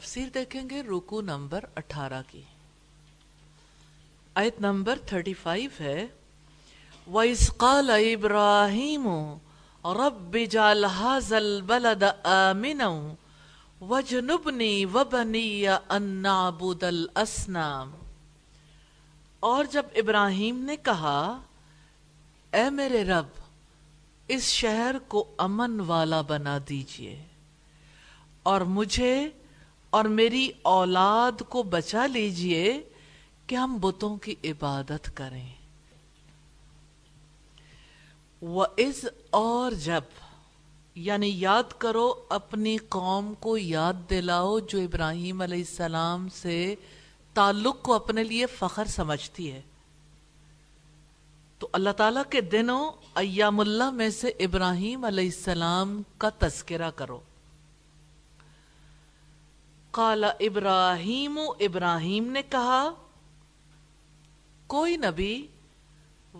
تفسیر دیکھیں گے رکو نمبر اٹھارہ کی۔ آیت نمبر تھرٹی فائیو ہے، وَإِذْ قَالَ إِبْرَاهِيمُ رَبِّ جَعَلْ هَذَا الْبَلَدَ آمِنًا وَجْنُبْنِي وَبَنِيَّ أَن نَعْبُدَ الْأَسْنَامِ اور جب ابراہیم نے کہا، اے میرے رب، اس شہر کو امن والا بنا دیجیے اور مجھے اور میری اولاد کو بچا لیجیے کہ ہم بتوں کی عبادت کریں۔ وَإِذْ اور جب یعنی یاد کرو، اپنی قوم کو یاد دلاؤ جو ابراہیم علیہ السلام سے تعلق کو اپنے لیے فخر سمجھتی ہے۔ تو اللہ تعالیٰ کے دنوں ایام اللہ میں سے ابراہیم علیہ السلام کا تذکرہ کرو۔ قال ابراہیم ابراہیم نے کہا، کوئی نبی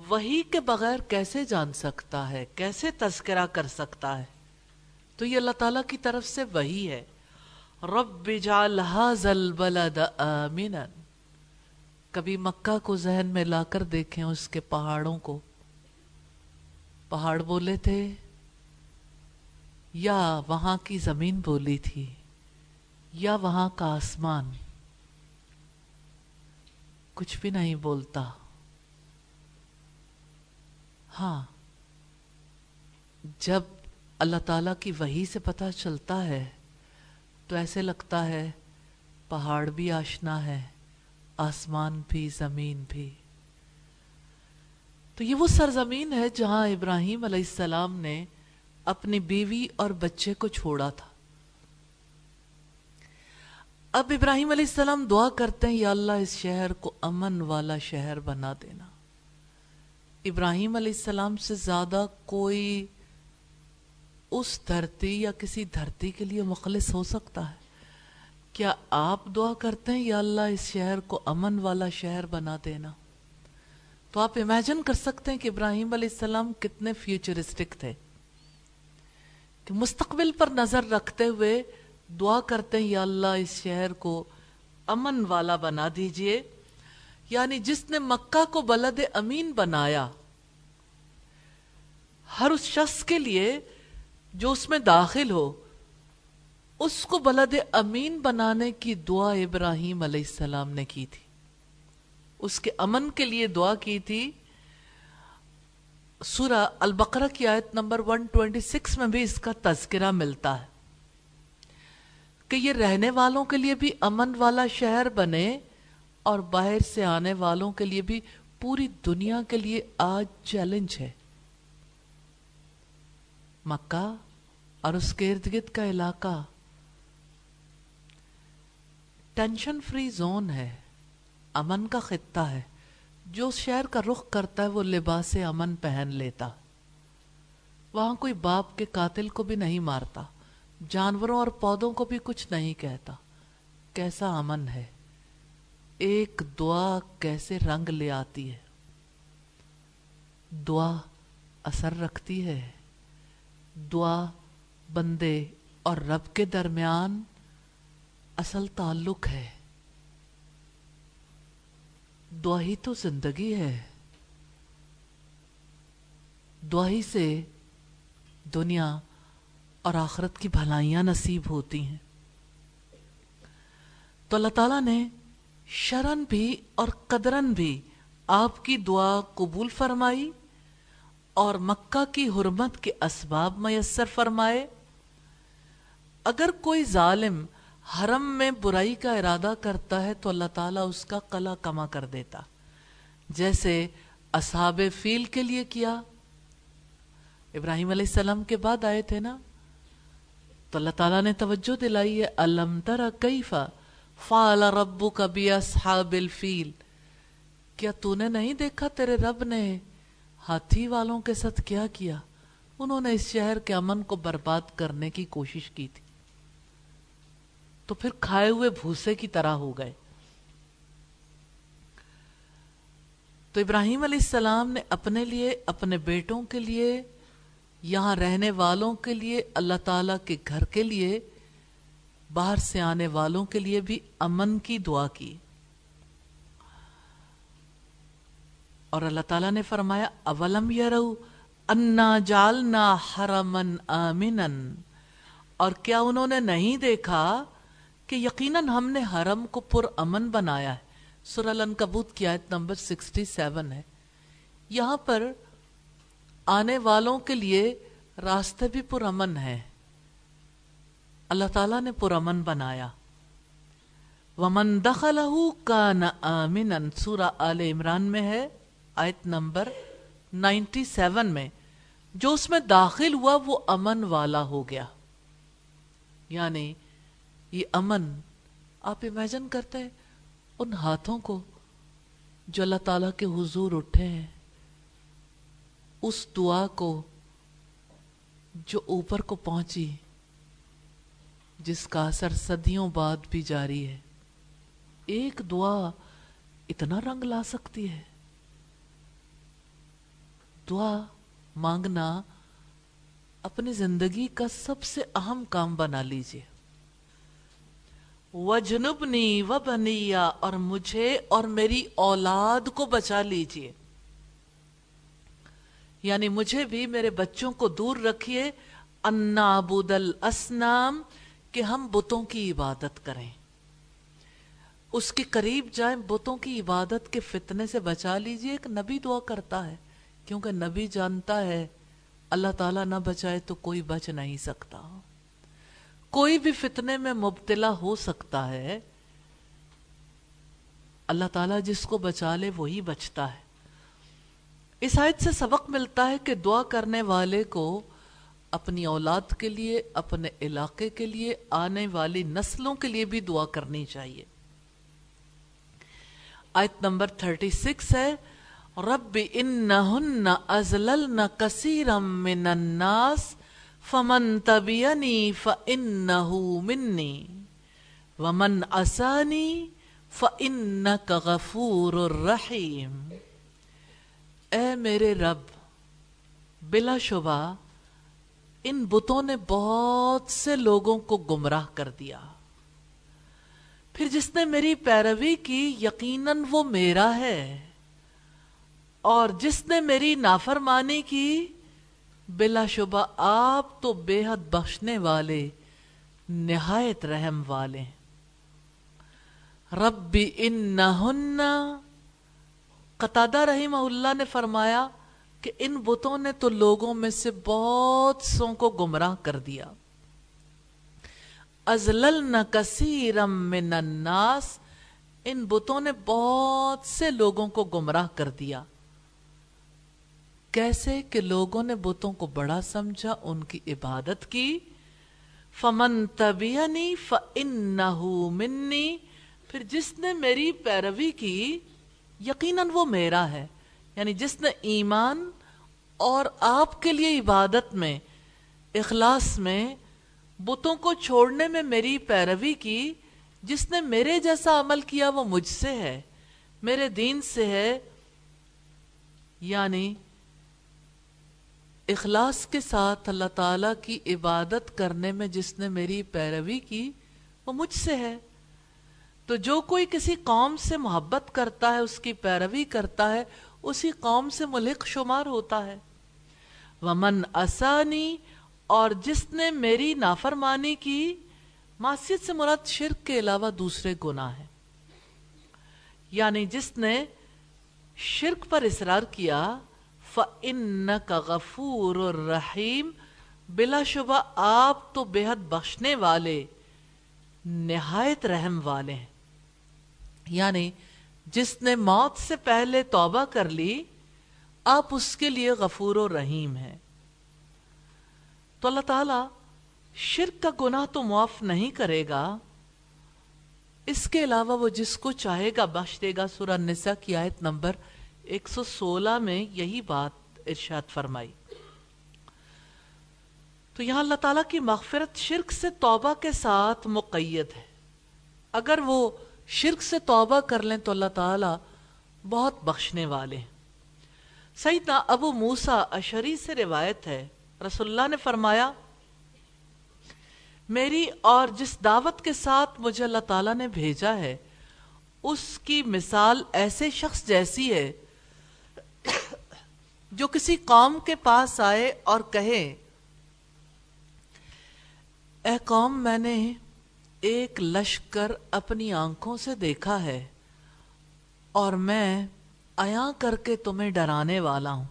وہی کے بغیر کیسے جان سکتا ہے؟ کیسے تذکرہ کر سکتا ہے؟ تو یہ اللہ تعالیٰ کی طرف سے وہی ہے۔ رب جعل هذا البلد آمنا۔ کبھی مکہ کو ذہن میں لا کر دیکھیں اس کے پہاڑوں کو۔ پہاڑ بولے تھے، یا وہاں کی زمین بولی تھی۔ یا وہاں کا آسمان؟ کچھ بھی نہیں بولتا۔ ہاں جب اللہ تعالیٰ کی وحی سے پتہ چلتا ہے، تو ایسے لگتا ہے، پہاڑ بھی آشنا ہے، آسمان بھی، زمین بھی۔ تو یہ وہ سرزمین ہے جہاں ابراہیم علیہ السلام نے اپنی بیوی اور بچے کو چھوڑا تھا۔ اب ابراہیم علیہ السلام دعا کرتے ہیں، یا اللہ، اس شہر کو امن والا شہر بنا دینا۔ ابراہیم علیہ السلام سے زیادہ کوئی اس دھرتی یا کسی دھرتی کے لیے مخلص ہو سکتا ہے۔ کیا آپ دعا کرتے ہیں، یا اللہ، اس شہر کو امن والا شہر بنا دینا؟ تو آپ امیجن کر سکتے ہیں کہ ابراہیم علیہ السلام کتنے فیوچرسٹک تھے۔ کہ مستقبل پر نظر رکھتے ہوئے دعا کرتے ہیں، یا اللہ اس شہر کو امن والا بنا دیجیے۔ یعنی جس نے مکہ کو بلد امین بنایا، ہر اس شخص کے لیے جو اس میں داخل ہو، اس کو بلد امین بنانے کی دعا ابراہیم علیہ السلام نے کی تھی۔ اس کے امن کے لیے دعا کی تھی۔ سورہ البقرہ کی آیت نمبر 126 میں بھی اس کا تذکرہ ملتا ہے۔ کہ یہ رہنے والوں کے لیے بھی امن والا شہر بنے اور باہر سے آنے والوں کے لیے بھی پوری دنیا کے لیے آج چیلنج ہے۔ مکہ اور اس کے ارد گرد کا علاقہ ٹینشن فری زون ہے، امن کا خطہ ہے۔ جو اس شہر کا رخ کرتا ہے وہ لباس امن پہن لیتا۔ وہاں کوئی باپ کے قاتل کو بھی نہیں مارتا۔ جانوروں اور پودوں کو بھی کچھ نہیں کہتا۔ کیسا امن ہے۔ ایک دعا کیسے رنگ لے آتی ہے۔ دعا اثر رکھتی ہے۔ دعا بندے اور رب کے درمیان اصل تعلق ہے۔ دعا ہی تو زندگی ہے۔ دعا ہی سے دنیا اور آخرت کی بھلائیاں نصیب ہوتی ہیں۔ تو اللہ تعالیٰ نے شرن بھی اور قدرن بھی آپ کی دعا قبول فرمائی اور مکہ کی حرمت کے اسباب میسر فرمائے۔ اگر کوئی ظالم حرم میں برائی کا ارادہ کرتا ہے تو اللہ تعالیٰ اس کا قلع کما کر دیتا۔ جیسے اصحاب فیل کے لیے کیا۔ ابراہیم علیہ السلام کے بعد آئے تھے نا۔ تو اللہ تعالیٰ نے توجہ دلائی ہے، الم ترا کیفا؟ فعل ربک بی اصحاب الفیل۔ کیا تو نے نہیں دیکھا تیرے رب نے ہاتھی والوں کے ساتھ کیا کیا؟ انہوں نے اس شہر کے امن کو برباد کرنے کی کوشش کی تھی۔ تو پھر کھائے ہوئے بھوسے کی طرح ہو گئے۔ تو ابراہیم علیہ السلام نے اپنے لیے، اپنے بیٹوں کے لیے یہاں رہنے والوں کے لیے، اللہ تعالیٰ کے گھر کے لیے، باہر سے آنے والوں کے لیے بھی امن کی دعا کی۔ اور اللہ تعالیٰ نے فرمایا، اولم یرو انا جالنا حرمن آمن اور کیا انہوں نے نہیں دیکھا کہ یقیناً ہم نے حرم کو پر امن بنایا ہے؟ سورہ الانکبوت کی آیت نمبر سکسٹی سیون ہے۔ یہاں پر آنے والوں کے لیے راستے بھی پر امن ہے اللہ تعالیٰ نے پر امن بنایا۔ ومن دخلہ کان آمنا، سورہ آل عمران میں ہے، آیت نمبر نائنٹی سیون میں۔ جو اس میں داخل ہوا، وہ امن والا ہو گیا۔ یعنی یہ امن، آپ امیجن کرتے ہیں، ان ہاتھوں کو جو اللہ تعالیٰ کے حضور اٹھے ہیں۔ اس دعا کو جو اوپر کو پہنچی، جس کا اثر صدیوں بعد بھی جاری ہے۔ ایک دعا اتنا رنگ لا سکتی ہے۔ دعا مانگنا اپنی زندگی کا سب سے اہم کام بنا لیجیے۔ وجنبنی و بنیا اور مجھے اور میری اولاد کو بچا لیجیے۔ یعنی مجھے بھی میرے بچوں کو دور رکھیے، انا بدل اسنام، کہ ہم بتوں کی عبادت کریں۔ اس کے قریب جائیں، بتوں کی عبادت کے فتنے سے بچا لیجیے، ایک نبی دعا کرتا ہے۔ کیونکہ نبی جانتا ہے، اللہ تعالیٰ نہ بچائے تو کوئی بچ نہیں سکتا۔ کوئی بھی فتنے میں مبتلا ہو سکتا ہے، اللہ تعالیٰ جس کو بچا لے وہی بچتا ہے۔ اس آیت سے سبق ملتا ہے کہ دعا کرنے والے کو اپنی اولاد کے لیے، اپنے علاقے کے لیے، آنے والی نسلوں کے لیے بھی دعا کرنی چاہیے۔ آیت نمبر 36 ہے، رب انہن ازللن کثیرم من الناس فمن تبینی فانہو منی ومن اسانی فانک غفور الرحیم۔ اے میرے رب، بلا شبہ ان بتوں نے بہت سے لوگوں کو گمراہ کر دیا۔ پھر جس نے میری پیروی کی، یقیناً وہ میرا ہے۔ اور جس نے میری نافرمانی کی، بلا شبہ آپ تو بے حد بخشنے والے، نہایت رحم والے ربی ان قطادہ رحمہ اللہ نے فرمایا کہ ان بتوں نے تو لوگوں میں سے بہت سو کو گمراہ کر دیا۔ ازللنا کثیرم من الناس، ان بتوں نے بہت سے لوگوں کو گمراہ کر دیا۔ کیسے کہ لوگوں نے بتوں کو بڑا سمجھا، ان کی عبادت کی۔ فمن تبینی فانہو منی، پھر جس نے میری پیروی کی یقیناً وہ میرا ہے۔ یعنی جس نے ایمان اور آپ کے لیے عبادت میں، اخلاص میں، بتوں کو چھوڑنے میں میری پیروی کی، جس نے میرے جیسا عمل کیا وہ مجھ سے ہے، میرے دین سے ہے۔ یعنی اخلاص کے ساتھ اللہ تعالی کی عبادت کرنے میں جس نے میری پیروی کی وہ مجھ سے ہے۔ تو جو کوئی کسی قوم سے محبت کرتا ہے، اس کی پیروی کرتا ہے، اسی قوم سے ملک شمار ہوتا ہے۔ ومن اسانی اور جس نے میری نافرمانی کی، معصیت سے مراد شرک کے علاوہ دوسرے گناہ ہیں۔ یعنی جس نے شرک پر اصرار کیا، فَإِنَّكَ غَفُورُ الرَّحِيمُ بلا شبہ آپ تو بے حد بخشنے والے، نہایت رحم والے ہیں۔ یعنی جس نے موت سے پہلے توبہ کر لی، آپ اس کے لیے غفور و رحیم ہیں۔ تو اللہ تعالی شرک کا گناہ تو معاف نہیں کرے گا، اس کے علاوہ وہ جس کو چاہے گا بخش دے گا۔ سورہ نساء کی آیت نمبر ایک سو سولہ میں یہی بات ارشاد فرمائی۔ تو یہاں اللہ تعالیٰ کی مغفرت شرک سے توبہ کے ساتھ مقید ہے۔ اگر وہ شرک سے توبہ کر لیں تو اللہ تعالیٰ بہت بخشنے والے ہیں۔ سیدنا ابو موسا اشری سے روایت ہے، رسول اللہ نے فرمایا، میری اور جس دعوت کے ساتھ مجھے اللہ تعالیٰ نے بھیجا ہے، اس کی مثال ایسے شخص جیسی ہے جو کسی قوم کے پاس آئے اور کہے، اے قوم، میں نے ایک لشکر اپنی آنکھوں سے دیکھا ہے اور میں آیا کر کے تمہیں ڈرانے والا ہوں۔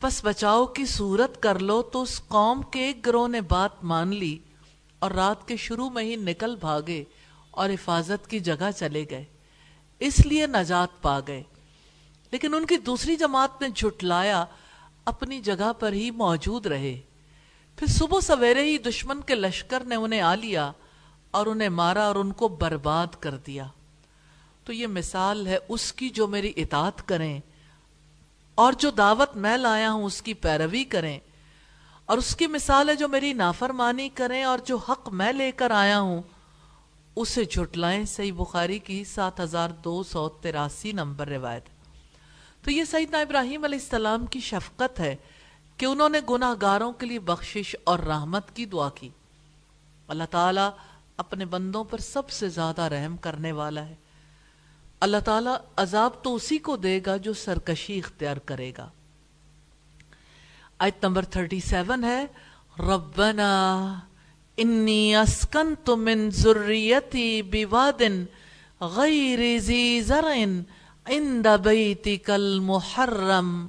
پس بچاؤ کی صورت کر لو تو اس قوم کے ایک گروہ نے بات مان لی اور رات کے شروع میں ہی نکل بھاگے اور حفاظت کی جگہ چلے گئے۔ اس لیے نجات پا گئے۔ لیکن ان کی دوسری جماعت نے جھٹلایا، اپنی جگہ پر ہی موجود رہے۔ پھر صبح سویرے ہی دشمن کے لشکر نے انہیں آ لیا اور انہیں مارا اور ان کو برباد کر دیا۔ تو یہ مثال ہے اس کی جو میری اطاعت کریں اور جو دعوت میں لایا ہوں اس کی پیروی کریں۔ اور اس کی مثال ہے جو میری نافرمانی کریں اور جو حق میں لے کر آیا ہوں، اسے جھٹلائیں۔ صحیح بخاری کی سات ہزار دو سو تراسی نمبر روایت۔ تو یہ سیدنا ابراہیم علیہ السلام کی شفقت ہے۔ کہ انہوں نے گناہ گاروں کے لیے بخشش اور رحمت کی دعا کی۔ اللہ تعالیٰ اپنے بندوں پر سب سے زیادہ رحم کرنے والا ہے۔ اللہ تعالیٰ عذاب تو اسی کو دے گا جو سرکشی اختیار کرے گا۔ آیت نمبر 37 ہے، ربنا انی اسکنت من ذریتی بواد غیر زی زرع عند بیتک المحرم۔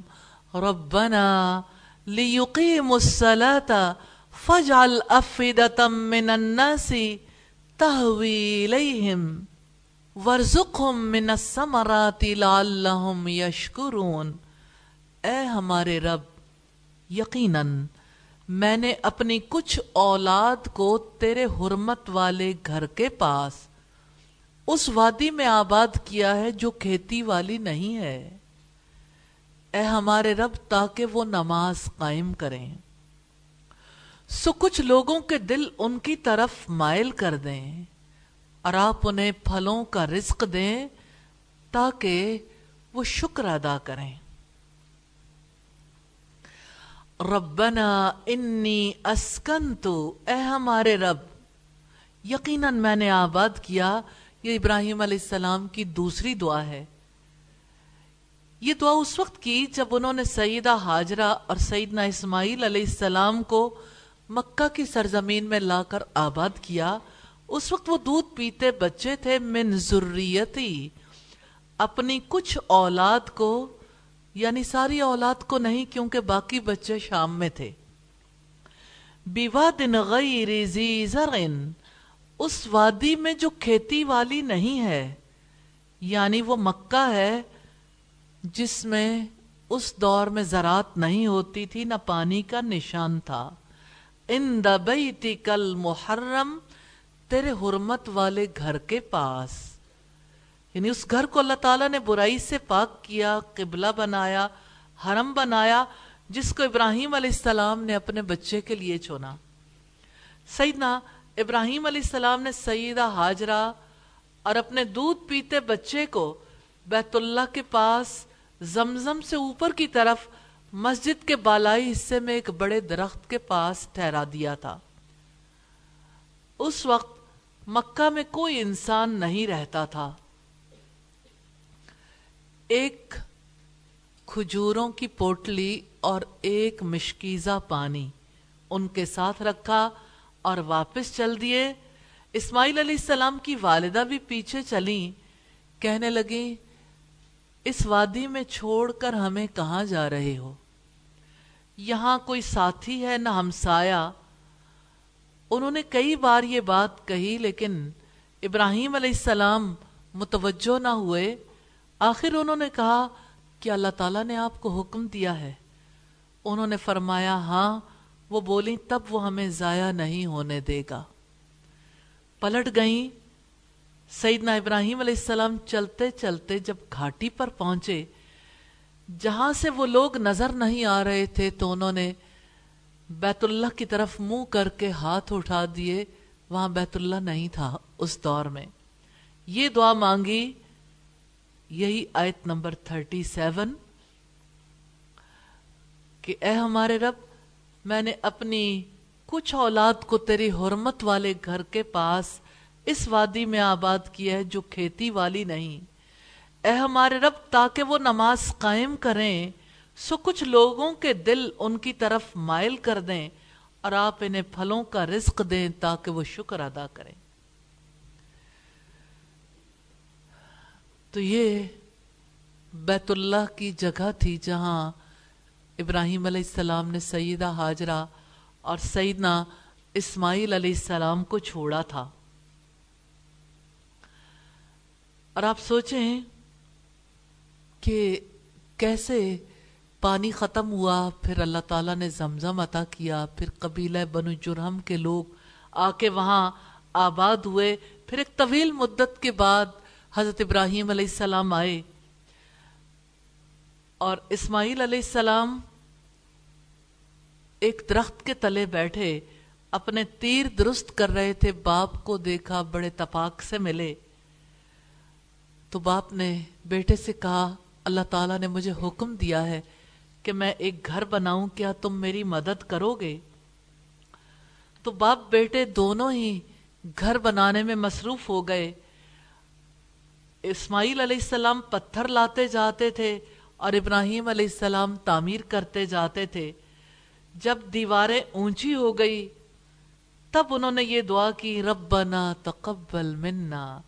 ربنا لیقیم الصلاة فاجعل افدتا من الناس تہوی لیہم ورزقہم من السمرات لعلہم یشکرون اے ہمارے رب، یقیناً میں نے اپنی کچھ اولاد کو تیرے حرمت والے گھر کے پاس اس وادی میں آباد کیا ہے جو کھیتی والی نہیں ہے۔ اے ہمارے رب، تاکہ وہ نماز قائم کریں۔ سو کچھ لوگوں کے دل ان کی طرف مائل کر دیں اور آپ انہیں پھلوں کا رزق دیں تاکہ وہ شکر ادا کریں۔ ربنا انی اسکنتو، اے ہمارے رب، یقیناً میں نے آباد کیا، یہ ابراہیم علیہ السلام کی دوسری دعا ہے۔ یہ دعا اس وقت کی جب انہوں نے سیدہ حاجرہ اور سیدنا اسماعیل علیہ السلام کو مکہ کی سرزمین میں لا کر آباد کیا، اس وقت وہ دودھ پیتے بچے تھے من ذریتی۔ اپنی کچھ اولاد کو یعنی ساری اولاد کو نہیں کیونکہ باقی بچے شام میں تھے۔ غیر زی زرن اس وادی میں جو کھیتی والی نہیں ہے یعنی وہ مکہ ہے جس میں اس دور میں زراعت نہیں ہوتی تھی، نہ پانی کا نشان تھا۔ ان دبیتی کل محرم تیرے حرمت والے گھر کے پاس۔ یعنی اس گھر کو اللہ تعالیٰ نے برائی سے پاک کیا، قبلہ بنایا، حرم بنایا، جس کو ابراہیم علیہ السلام نے اپنے بچے کے لیے چونا سیدنا ابراہیم علیہ السلام نے سیدہ حاجرہ اور اپنے دودھ پیتے بچے کو بیت اللہ کے پاس زمزم سے اوپر کی طرف مسجد کے بالائی حصے میں ایک بڑے درخت کے پاس ٹھہرا دیا تھا۔ اس وقت مکہ میں کوئی انسان نہیں رہتا تھا۔ ایک کھجوروں کی پوٹلی اور ایک مشکیزہ پانی ان کے ساتھ رکھا اور واپس چل دیے۔ اسماعیل علیہ السلام کی والدہ بھی پیچھے چلیں کہنے لگیں اس وادی میں چھوڑ کر ہمیں کہاں جا رہے ہو؟ یہاں کوئی ساتھی ہے نہ ہمسایا انہوں نے کئی بار یہ بات کہی، لیکن ابراہیم علیہ السلام متوجہ نہ ہوئے۔ آخر انہوں نے کہا کہ اللہ تعالیٰ نے آپ کو حکم دیا ہے۔ انہوں نے فرمایا ہاں وہ بولیں، تب وہ ہمیں ضائع نہیں ہونے دے گا۔ پلٹ گئیں۔ سیدنا ابراہیم علیہ السلام چلتے چلتے جب گھاٹی پر پہنچے، جہاں سے وہ لوگ نظر نہیں آ رہے تھے تو انہوں نے بیت اللہ کی طرف منہ کر کے ہاتھ اٹھا دیے۔ وہاں بیت اللہ نہیں تھا اس دور میں۔ یہ دعا مانگی۔ یہی آیت نمبر تھرٹی سیون۔ کہ اے ہمارے رب، میں نے اپنی کچھ اولاد کو تیری حرمت والے گھر کے پاس اس وادی میں آباد کیا ہے جو کھیتی والی نہیں۔ اے ہمارے رب، تاکہ وہ نماز قائم کریں، سو کچھ لوگوں کے دل ان کی طرف مائل کر دیں اور آپ انہیں پھلوں کا رزق دیں تاکہ وہ شکر ادا کریں۔ تو یہ بیت اللہ کی جگہ تھی جہاں ابراہیم علیہ السلام نے سیدہ حاجرہ اور سیدنا اسماعیل علیہ السلام کو چھوڑا تھا۔ اور آپ سوچیں کہ کیسے پانی ختم ہوا، پھر اللہ تعالیٰ نے زمزم عطا کیا، پھر قبیلہ بنو جرہم کے لوگ آ کے وہاں آباد ہوئے، پھر ایک طویل مدت کے بعد حضرت ابراہیم علیہ السلام آئے۔ اور اسماعیل علیہ السلام ایک درخت کے تلے بیٹھے، اپنے تیر درست کر رہے تھے، باپ کو دیکھا، بڑے تپاک سے ملے۔ تو باپ نے بیٹے سے کہا، اللہ تعالیٰ نے مجھے حکم دیا ہے کہ میں ایک گھر بناؤں، کیا تم میری مدد کرو گے؟ تو باپ بیٹے دونوں ہی گھر بنانے میں مصروف ہو گئے۔ اسماعیل علیہ السلام پتھر لاتے جاتے تھے اور ابراہیم علیہ السلام تعمیر کرتے جاتے تھے۔ جب دیواریں اونچی ہو گئی، تب انہوں نے یہ دعا کی، ربنا تقبل منا۔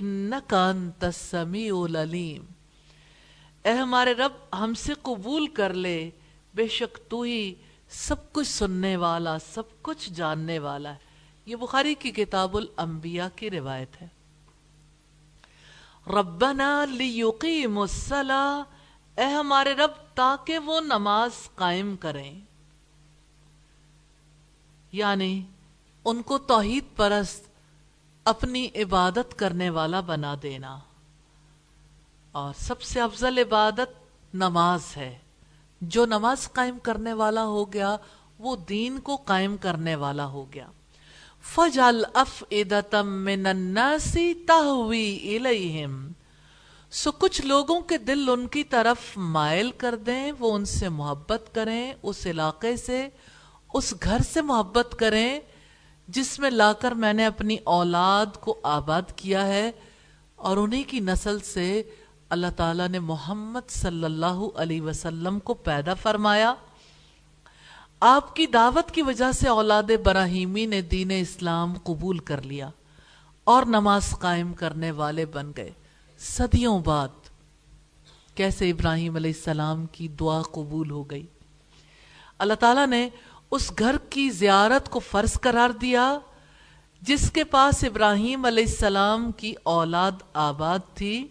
انت السمیع العلیم اے ہمارے رب، ہم سے قبول کر لے۔ بے شک تو ہی سب کچھ سننے والا، سب کچھ جاننے والا ہے۔ یہ بخاری کی کتاب الانبیاء کی روایت ہے۔ ربنا لیقیم الصلاة۔ اے ہمارے رب، تاکہ وہ نماز قائم کریں۔ یعنی ان کو توحید پرست اپنی عبادت کرنے والا بنا دینا۔ اور سب سے افضل عبادت نماز ہے۔ جو نماز قائم کرنے والا ہو گیا، وہ دین کو قائم کرنے والا ہو گیا۔ فجل اف من الناس تہوی الیہم۔ سو کچھ لوگوں کے دل ان کی طرف مائل کر دیں، وہ ان سے محبت کریں، اس علاقے سے، اس گھر سے محبت کریں جس میں لا کر میں نے اپنی اولاد کو آباد کیا ہے اور انہی کی نسل سے اللہ تعالیٰ نے محمد صلی اللہ علیہ وسلم کو پیدا فرمایا۔ آپ کی دعوت کی وجہ سے اولاد براہیمی نے دین اسلام قبول کر لیا اور نماز قائم کرنے والے بن گئے۔ صدیوں بعد کیسے ابراہیم علیہ السلام کی دعا قبول ہو گئی۔ اللہ تعالیٰ نے اس گھر کی زیارت کو فرض قرار دیا، جس کے پاس ابراہیم علیہ السلام کی اولاد آباد تھی،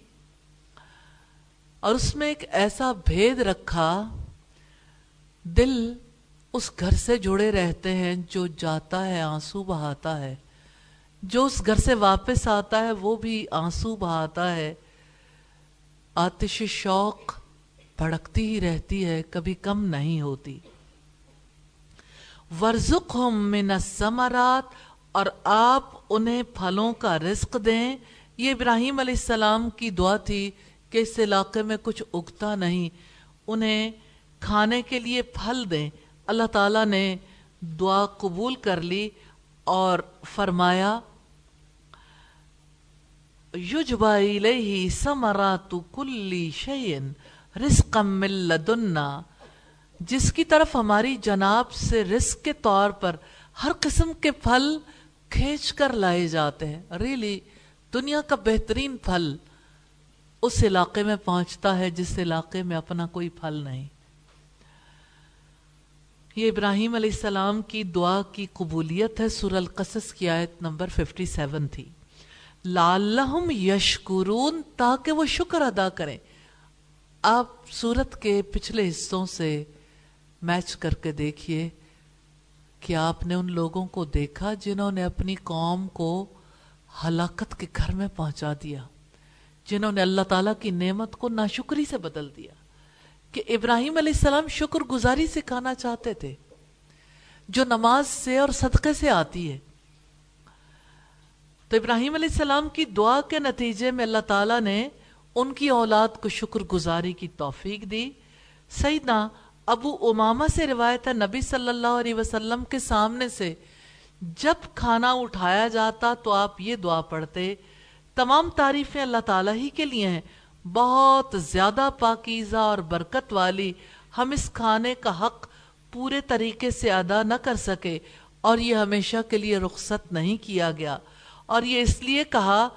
اور اس میں ایک ایسا بھید رکھا، دل اس گھر سے جڑے رہتے ہیں جو جاتا ہے، آنسو بہاتا ہے۔ جو اس گھر سے واپس آتا ہے، وہ بھی آنسو بہاتا ہے۔ آتش شوق بھڑکتی ہی رہتی ہے، کبھی کم نہیں ہوتی۔ ورزق من السمرات اور آپ انہیں پھلوں کا رزق دیں۔ یہ ابراہیم علیہ السلام کی دعا تھی کہ اس علاقے میں کچھ اگتا نہیں۔ انہیں کھانے کے لیے پھل دیں۔ اللہ تعالیٰ نے دعا قبول کر لی اور فرمایا، یجبا الیہ سمرات کلی شیئن رزقا من لدنا۔ جس کی طرف ہماری جناب سے رزق کے طور پر ہر قسم کے پھل کھینچ کر لائے جاتے ہیں۔ ریلی دنیا کا بہترین پھل اس علاقے میں پہنچتا ہے جس علاقے میں اپنا کوئی پھل نہیں۔ یہ ابراہیم علیہ السلام کی دعا کی قبولیت ہے سور القصص کی آیت نمبر 57 تھی۔ لعلہم یشکرون، تاکہ وہ شکر ادا کریں۔ آپ سورت کے پچھلے حصوں سے میچ کر کے دیکھیے کہ آپ نے ان لوگوں کو دیکھا جنہوں نے اپنی قوم کو ہلاکت کے گھر میں پہنچا دیا، جنہوں نے اللہ تعالیٰ کی نعمت کو ناشکری سے بدل دیا۔ کہ ابراہیم علیہ السلام شکر گزاری سکھانا چاہتے تھے، جو نماز سے اور صدقے سے آتی ہے۔ تو ابراہیم علیہ السلام کی دعا کے نتیجے میں اللہ تعالیٰ نے ان کی اولاد کو شکر گزاری کی توفیق دی۔ سیدنا ابو امامہ سے روایت ہے، نبی صلی اللہ علیہ وسلم کے سامنے سے جب کھانا اٹھایا جاتا تو آپ یہ دعا پڑھتے، تمام تعریفیں اللہ تعالیٰ ہی کے لیے ہیں۔ بہت زیادہ پاکیزہ اور برکت والی ہم اس کھانے کا حق پورے طریقے سے ادا نہ کر سکے اور یہ ہمیشہ کے لیے رخصت نہیں کیا گیا۔ اور یہ اس لیے کہا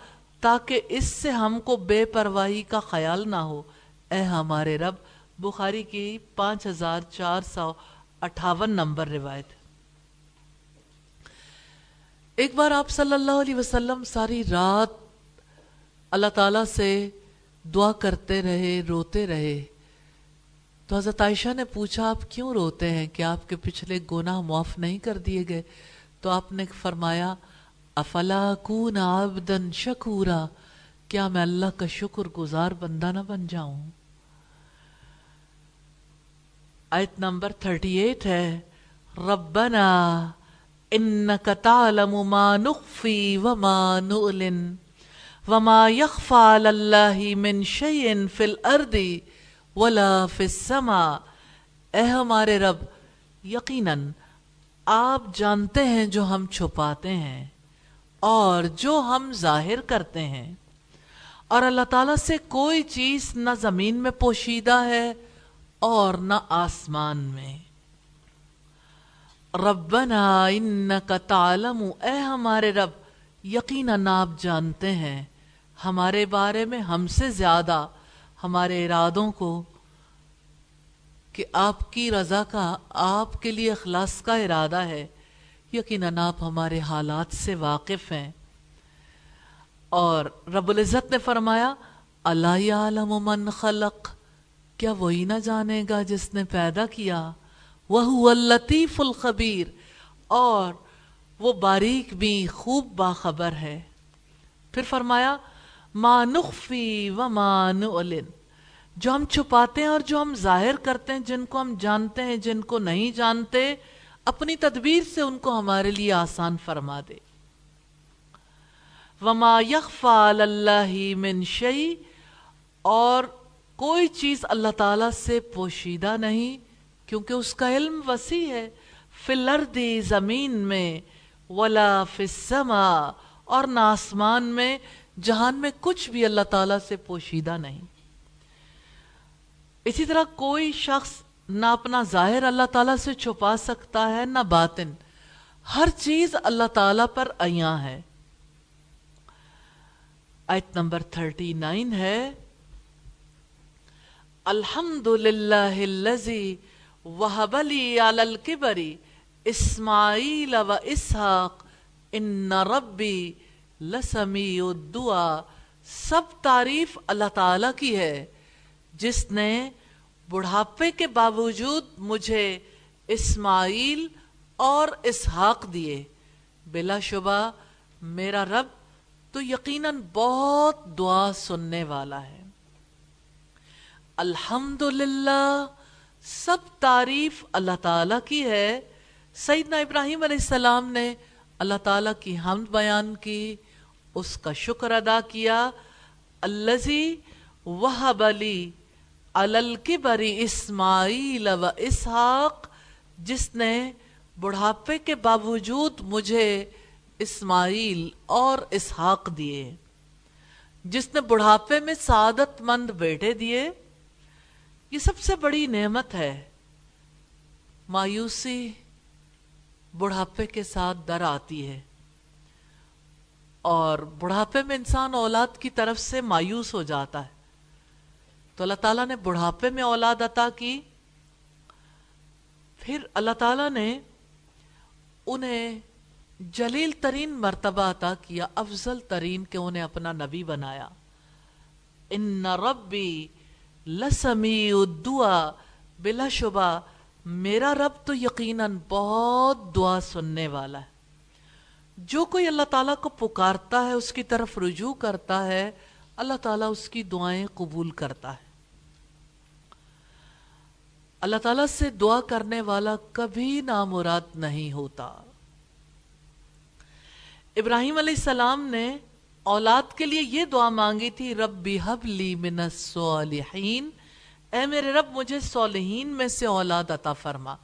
تاکہ اس سے ہم کو بے پرواہی کا خیال نہ ہو۔ اے ہمارے رب بخاری کی پانچ ہزار چار سو اٹھاون نمبر روایت۔ ایک بار آپ صلی اللہ علیہ وسلم ساری رات اللہ تعالیٰ سے دعا کرتے رہے، روتے رہے۔ تو حضرت عائشہ نے پوچھا، آپ کیوں روتے ہیں؟ کہ آپ کے پچھلے گناہ معاف نہیں کر دیے گئے۔ تو آپ نے فرمایا، افلا کون عبدن شکورا، کیا میں اللہ کا شکر گزار بندہ نہ بن جاؤں؟ آیت نمبر 38 ہے، ربنا انکا تعلم ما نخفی وما نعلن وما يخفى على الله من شيء في الارض ولا في السماء۔ اے ہمارے رب، یقیناً آپ جانتے ہیں جو ہم چھپاتے ہیں اور جو ہم ظاہر کرتے ہیں۔ اور اللہ تعالیٰ سے کوئی چیز نہ زمین میں پوشیدہ ہے اور نہ آسمان میں۔ ربنا انکا تعلم، اے ہمارے رب، یقیناً آپ جانتے ہیں۔ ہمارے بارے میں ہم سے زیادہ، ہمارے ارادوں کو کہ آپ کی رضا کا آپ کے لیے اخلاص کا ارادہ ہے۔ یقیناً آپ ہمارے حالات سے واقف ہیں۔ اور رب العزت نے فرمایا اللہ عالم من خلق؟ کیا وہی نہ جانے گا جس نے پیدا کیا؟ وہ اللطیف الخبیر۔ اور وہ باریک بھی خوب باخبر ہے۔ پھر فرمایا، ما نخفی و ما نعلن۔ جو ہم چھپاتے ہیں اور جو ہم ظاہر کرتے ہیں، جن کو ہم جانتے ہیں، جن کو نہیں جانتے، اپنی تدبیر سے ان کو ہمارے لیے آسان فرما دے۔ وما یخفا اللہ من شعی اور کوئی چیز اللہ تعالی سے پوشیدہ نہیں، کیونکہ اس کا علم وسیع ہے۔ فلردی زمین میں، ولا فی اور نہ آسمان میں، جہان میں کچھ بھی اللہ تعالیٰ سے پوشیدہ نہیں۔ اسی طرح کوئی شخص نہ اپنا ظاہر اللہ تعالیٰ سے چھپا سکتا ہے، نہ باطن۔ ہر چیز اللہ تعالیٰ پر ایاں ہے۔ آیت نمبر تھرٹی نائن ہے۔ الحمد للہ وحبلی الکبری اسماعیل و اسحاق ان ربی لسمی الدعا۔ سب تعریف اللہ تعالی کی ہے۔ جس نے بڑھاپے کے باوجود مجھے اسماعیل اور اسحاق دیے۔ بلا شبہ میرا رب تو یقیناً بہت دعا سننے والا ہے۔ الحمد سب تعریف اللہ تعالی کی ہے۔ سیدنا ابراہیم علیہ السلام نے اللہ تعالیٰ کی حمد بیان کی، اس کا شکر ادا کیا۔ الزی وہ بلی الکبری اسماعیل و اسحاق، جس نے بڑھاپے کے باوجود مجھے اسماعیل اور اسحاق دیے۔ جس نے بڑھاپے میں سعادت مند بیٹے دیے۔ یہ سب سے بڑی نعمت ہے۔ مایوسی بڑھاپے کے ساتھ در آتی ہے۔ اور بڑھاپے میں انسان اولاد کی طرف سے مایوس ہو جاتا ہے۔ تو اللہ تعالیٰ نے بڑھاپے میں اولاد عطا کی۔ پھر اللہ تعالیٰ نے انہیں جلیل ترین مرتبہ عطا کیا، افضل ترین کہ انہیں اپنا نبی بنایا۔ ان ربی لسمی الدعا بلا شبہ، میرا رب تو یقیناً بہت دعا سننے والا ہے۔ جو کوئی اللہ تعالیٰ کو پکارتا ہے، اس کی طرف رجوع کرتا ہے، اللہ تعالیٰ اس کی دعائیں قبول کرتا ہے۔ اللہ تعالیٰ سے دعا کرنے والا کبھی نامراد نہیں ہوتا۔ ابراہیم علیہ السلام نے اولاد کے لیے یہ دعا مانگی تھی رب حبلی من الصالحین۔ اے میرے رب، مجھے صالحین میں سے اولاد عطا فرما۔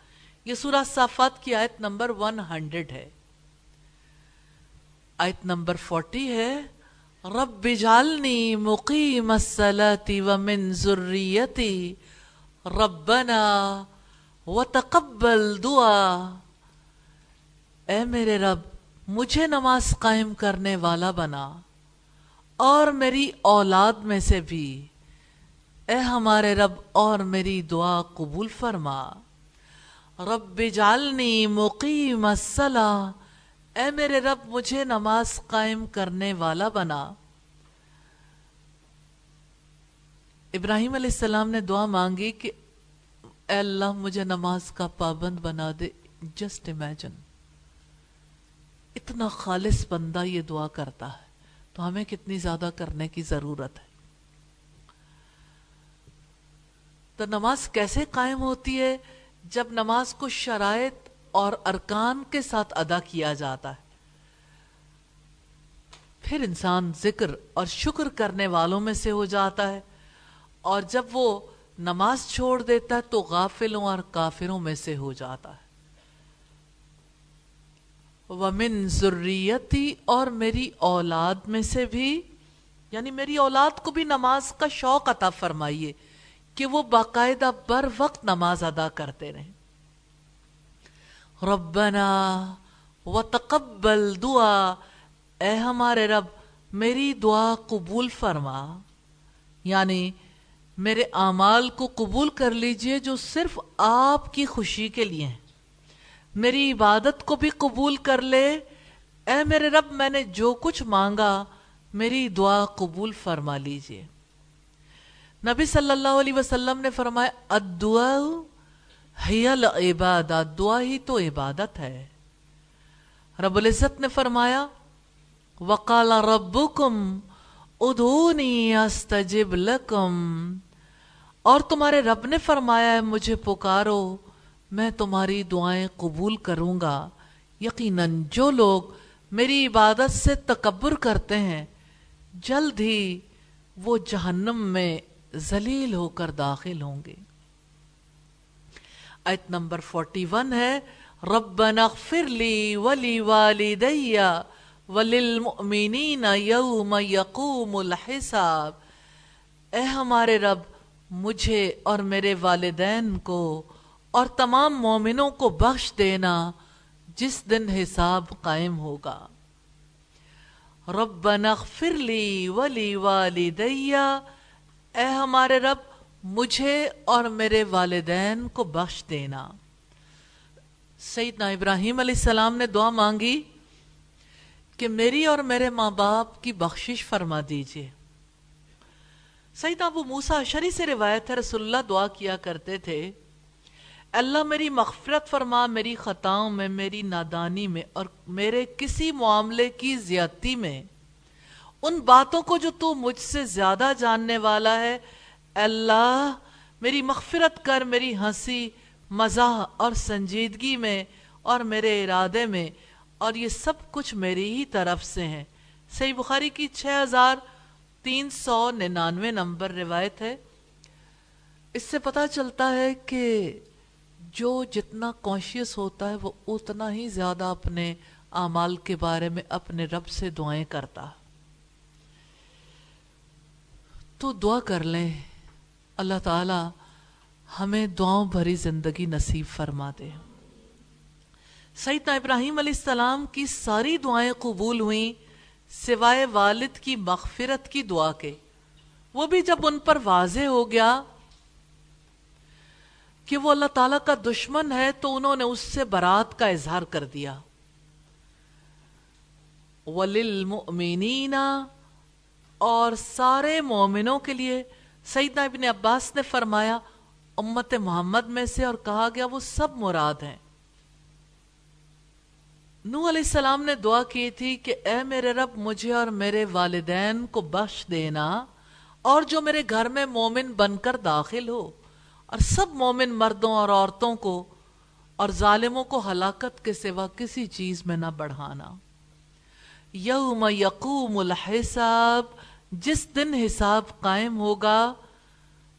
یہ سورہ صافات کی آیت نمبر ون ہنڈریڈ ہے۔ آیت نمبر فورٹی ہے۔ رب جالنی مقیم الصلاة ومن ذریتی۔ ربنا وتقبل دعا۔ اے میرے رب، مجھے نماز قائم کرنے والا بنا۔ اور میری اولاد میں سے بھی۔ اے ہمارے رب، اور میری دعا قبول فرما۔ رب جالنی مقیم الصلاة۔ اے میرے رب، مجھے نماز قائم کرنے والا بنا۔ ابراہیم علیہ السلام نے دعا مانگی کہ اے اللہ، مجھے نماز کا پابند بنا دے۔ جسٹ امیجن اتنا خالص بندہ یہ دعا کرتا ہے۔ تو ہمیں کتنی زیادہ کرنے کی ضرورت ہے۔ تو نماز کیسے قائم ہوتی ہے؟ جب نماز کو شرائط اور ارکان کے ساتھ ادا کیا جاتا ہے۔ پھر انسان ذکر اور شکر کرنے والوں میں سے ہو جاتا ہے۔ اور جب وہ نماز چھوڑ دیتا ہے تو غافلوں اور کافروں میں سے ہو جاتا ہے۔ ومن ذریتی اور میری اولاد میں سے بھی یعنی میری اولاد کو بھی نماز کا شوق عطا فرمائیے کہ وہ باقاعدہ بر وقت نماز ادا کرتے رہیں۔ ربنا وتقبل دعا۔ اے ہمارے رب، میری دعا قبول فرما۔ یعنی میرے اعمال کو قبول کر لیجیے جو صرف آپ کی خوشی کے لیے ہیں۔ میری عبادت کو بھی قبول کر لے۔ اے میرے رب، میں نے جو کچھ مانگا، میری دعا قبول فرما لیجیے۔ نبی صلی اللہ علیہ وسلم نے فرمایا الدعا ہی العبادت دعا ہی تو عبادت ہے۔ رب العزت نے فرمایا، وقال ربکم ادھونی استجب لکم۔ اور تمہارے رب نے فرمایا ہے، مجھے پکارو۔ میں تمہاری دعائیں قبول کروں گا۔ یقیناً جو لوگ میری عبادت سے تکبر کرتے ہیں، جلد ہی وہ جہنم میں ذلیل ہو کر داخل ہوں گے۔ ایت نمبر فورٹی ون ہے، ربنا اغفر لی ولی والدی وللمؤمنین یوم یقوم الحساب۔ اے ہمارے رب، مجھے اور میرے والدین کو اور تمام مومنوں کو بخش دینا جس دن حساب قائم ہوگا۔ ربنا اغفر لی ولی والدی اے ہمارے رب، مجھے اور میرے والدین کو بخش دینا۔ سیدنا ابراہیم علیہ السلام نے دعا مانگی کہ میری اور میرے ماں باپ کی بخشش فرما دیجیے۔ سیدنا ابو موسیٰ شری سے روایت ہے، رسول اللہ دعا کیا کرتے تھے۔ اللہ میری مغفرت فرما، میری خطاؤں میں، میری نادانی میں اور میرے کسی معاملے کی زیادتی میں۔ ان باتوں کو جو تو مجھ سے زیادہ جاننے والا ہے اللہ، میری مغفرت کر، میری ہنسی، مزاح اور سنجیدگی میں اور میرے ارادے میں۔ اور یہ سب کچھ میری ہی طرف سے ہیں۔ صحیح بخاری کی چھ ہزار تین سو ننانوے نمبر روایت ہے۔ اس سے پتا چلتا ہے کہ جو جتنا کانشیس ہوتا ہے وہ اتنا ہی زیادہ اپنے اعمال کے بارے میں اپنے رب سے دعائیں کرتا تو دعا کر لیں۔ اللہ تعالی ہمیں دعاؤں بھری زندگی نصیب فرما دے۔ سیدنا ابراہیم علیہ السلام کی ساری دعائیں قبول ہوئیں، سوائے والد کی مغفرت کی دعا کے۔ وہ بھی جب ان پر واضح ہو گیا کہ وہ اللہ تعالیٰ کا دشمن ہے تو انہوں نے اس سے برات کا اظہار کر دیا۔ وَلِلْمُؤْمِنِينَ، اور سارے مومنوں کے لیے سیدنا ابن عباس نے فرمایا، امت محمد میں سے، اور کہا گیا، وہ سب مراد ہیں۔ نو علیہ السلام نے دعا کی تھی کہ، اے میرے رب، مجھے اور میرے والدین کو بخش دینا، اور جو میرے گھر میں مومن بن کر داخل ہو۔ اور سب مومن مردوں اور عورتوں کو اور ظالموں کو ہلاکت کے سوا کسی چیز میں نہ بڑھانا۔ یوم یقوم الحساب، جس دن حساب قائم ہوگا۔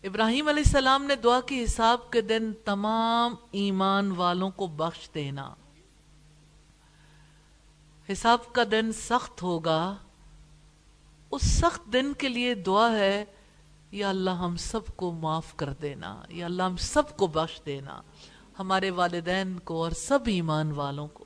ابراہیم علیہ السلام نے دعا کی، حساب کے دن تمام ایمان والوں کو بخش دینا۔ حساب کا دن سخت ہوگا۔ اس سخت دن کے لیے دعا ہے یا اللہ ہم سب کو معاف کر دینا، یا اللہ ہم سب کو بخش دینا، ہمارے والدین کو اور سب ایمان والوں کو۔